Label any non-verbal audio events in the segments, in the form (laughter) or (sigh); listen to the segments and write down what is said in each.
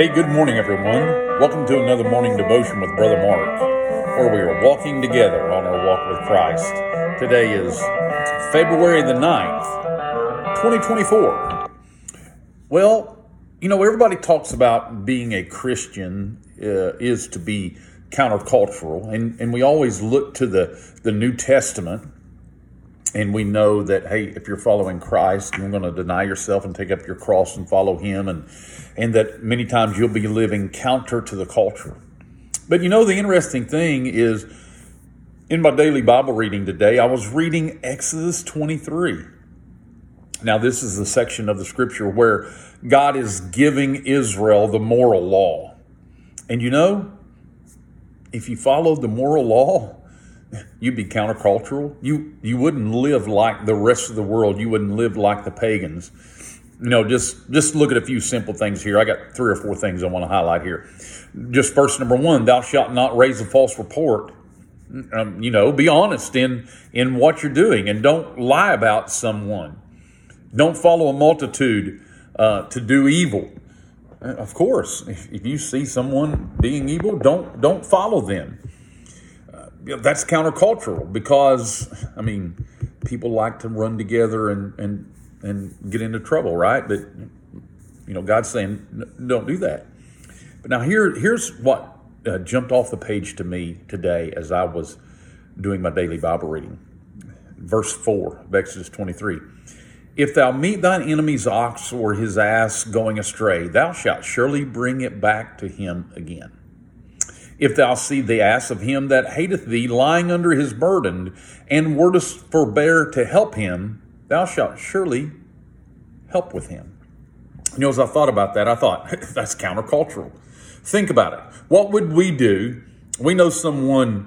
Hey, good morning, everyone. Welcome to another morning devotion with Brother Mark, where we are walking together on our walk with Christ. Today is February the 9th, 2024. Well, you know, everybody talks about being a Christian uh, is to be countercultural, and, and we always look to the, the New Testament and we know that hey if you're following christ you're going to deny yourself and take up your cross and follow him and and that many times you'll be living counter to the culture. But you know the interesting thing is in my daily bible reading today i was reading exodus 23 now this is the section of the scripture where god is giving israel the moral law. And you know if you followed the moral law you'd be countercultural. You you wouldn't live like the rest of the world. You wouldn't live like the pagans. You know, just just look at a few simple things here. I got three or four things I want to highlight here. Just verse number one: Thou shalt not raise a false report. Um, you know, be honest in in what you're doing, and don't lie about someone. Don't follow a multitude uh, to do evil. Uh, of course, if, if you see someone being evil, don't don't follow them that's countercultural because I mean people like to run together and and and get into trouble, right? But you know God's saying don't do that. But now here here's what uh, jumped off the page to me today as I was doing my daily Bible reading. Verse 4 of Exodus 23. If thou meet thine enemy's ox or his ass going astray, thou shalt surely bring it back to him again. If thou see the ass of him that hateth thee lying under his burden, and wouldst forbear to help him, thou shalt surely help with him. You know, as I thought about that, I thought, (laughs) that's countercultural. Think about it. What would we do? We know someone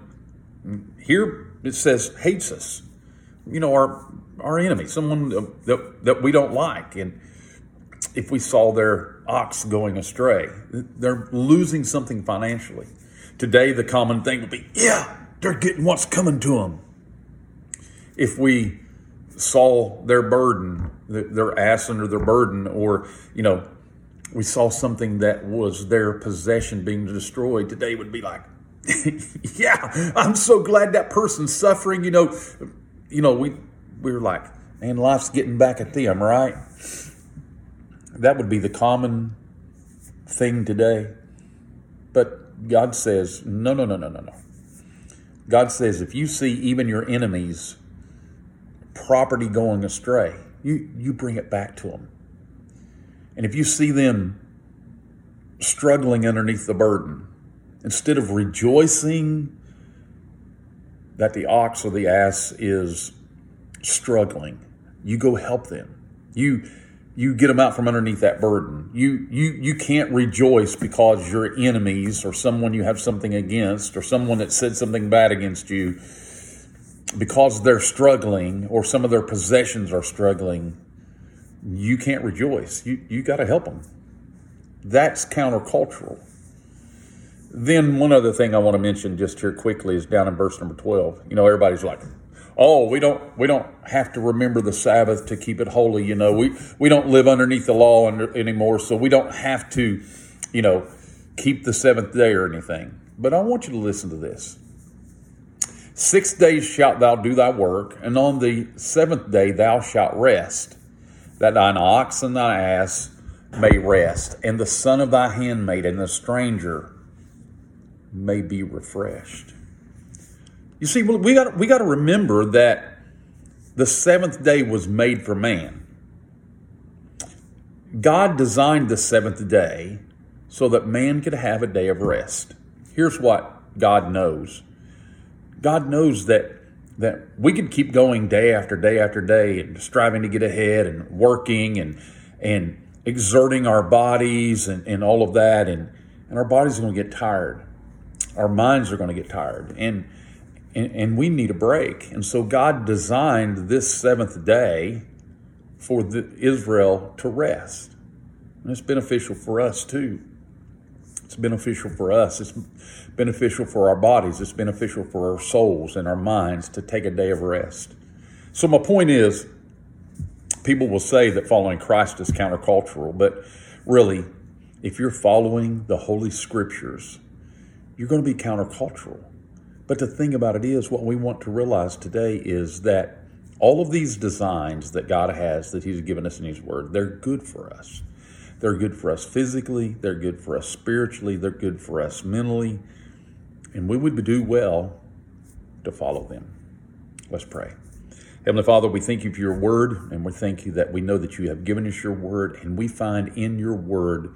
here, it says, hates us. You know, our, our enemy, someone that, that we don't like. And if we saw their ox going astray, they're losing something financially. Today, the common thing would be, yeah, they're getting what's coming to them. If we saw their burden, their ass under their burden, or, you know, we saw something that was their possession being destroyed, today would be like, (laughs) yeah, I'm so glad that person's suffering. You know, you know, we we were like, man, life's getting back at them, right? That would be the common thing today. But God says, no, no, no, no, no, no. God says, if you see even your enemies' property going astray, you, you bring it back to them. And if you see them struggling underneath the burden, instead of rejoicing that the ox or the ass is struggling, you go help them. You you get them out from underneath that burden. You you you can't rejoice because your enemies or someone you have something against or someone that said something bad against you because they're struggling or some of their possessions are struggling. You can't rejoice. You you got to help them. That's countercultural. Then one other thing I want to mention just here quickly is down in verse number 12. You know everybody's like oh, we don't we don't have to remember the Sabbath to keep it holy. You know, we we don't live underneath the law under, anymore, so we don't have to, you know, keep the seventh day or anything. But I want you to listen to this. Six days shalt thou do thy work, and on the seventh day thou shalt rest, that thine ox and thine ass may rest, and the son of thy handmaid and the stranger may be refreshed. You see, we got we got to remember that the seventh day was made for man. God designed the seventh day so that man could have a day of rest. Here's what God knows. God knows that that we could keep going day after day after day and striving to get ahead and working and and exerting our bodies and, and all of that and, and our bodies are going to get tired. Our minds are going to get tired. And and, and we need a break. And so God designed this seventh day for the, Israel to rest. And it's beneficial for us too. It's beneficial for us. It's beneficial for our bodies. It's beneficial for our souls and our minds to take a day of rest. So, my point is people will say that following Christ is countercultural, but really, if you're following the Holy Scriptures, you're going to be countercultural. But the thing about it is, what we want to realize today is that all of these designs that God has that He's given us in His Word, they're good for us. They're good for us physically, they're good for us spiritually, they're good for us mentally, and we would do well to follow them. Let's pray. Heavenly Father, we thank you for your word, and we thank you that we know that you have given us your word, and we find in your word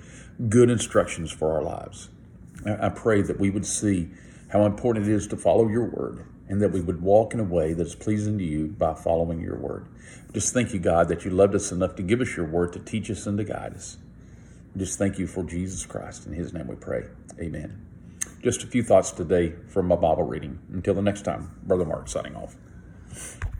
good instructions for our lives. I pray that we would see how important it is to follow your word and that we would walk in a way that's pleasing to you by following your word. Just thank you, God, that you loved us enough to give us your word to teach us and to guide us. Just thank you for Jesus Christ. In his name we pray. Amen. Just a few thoughts today from my Bible reading. Until the next time, Brother Mark signing off.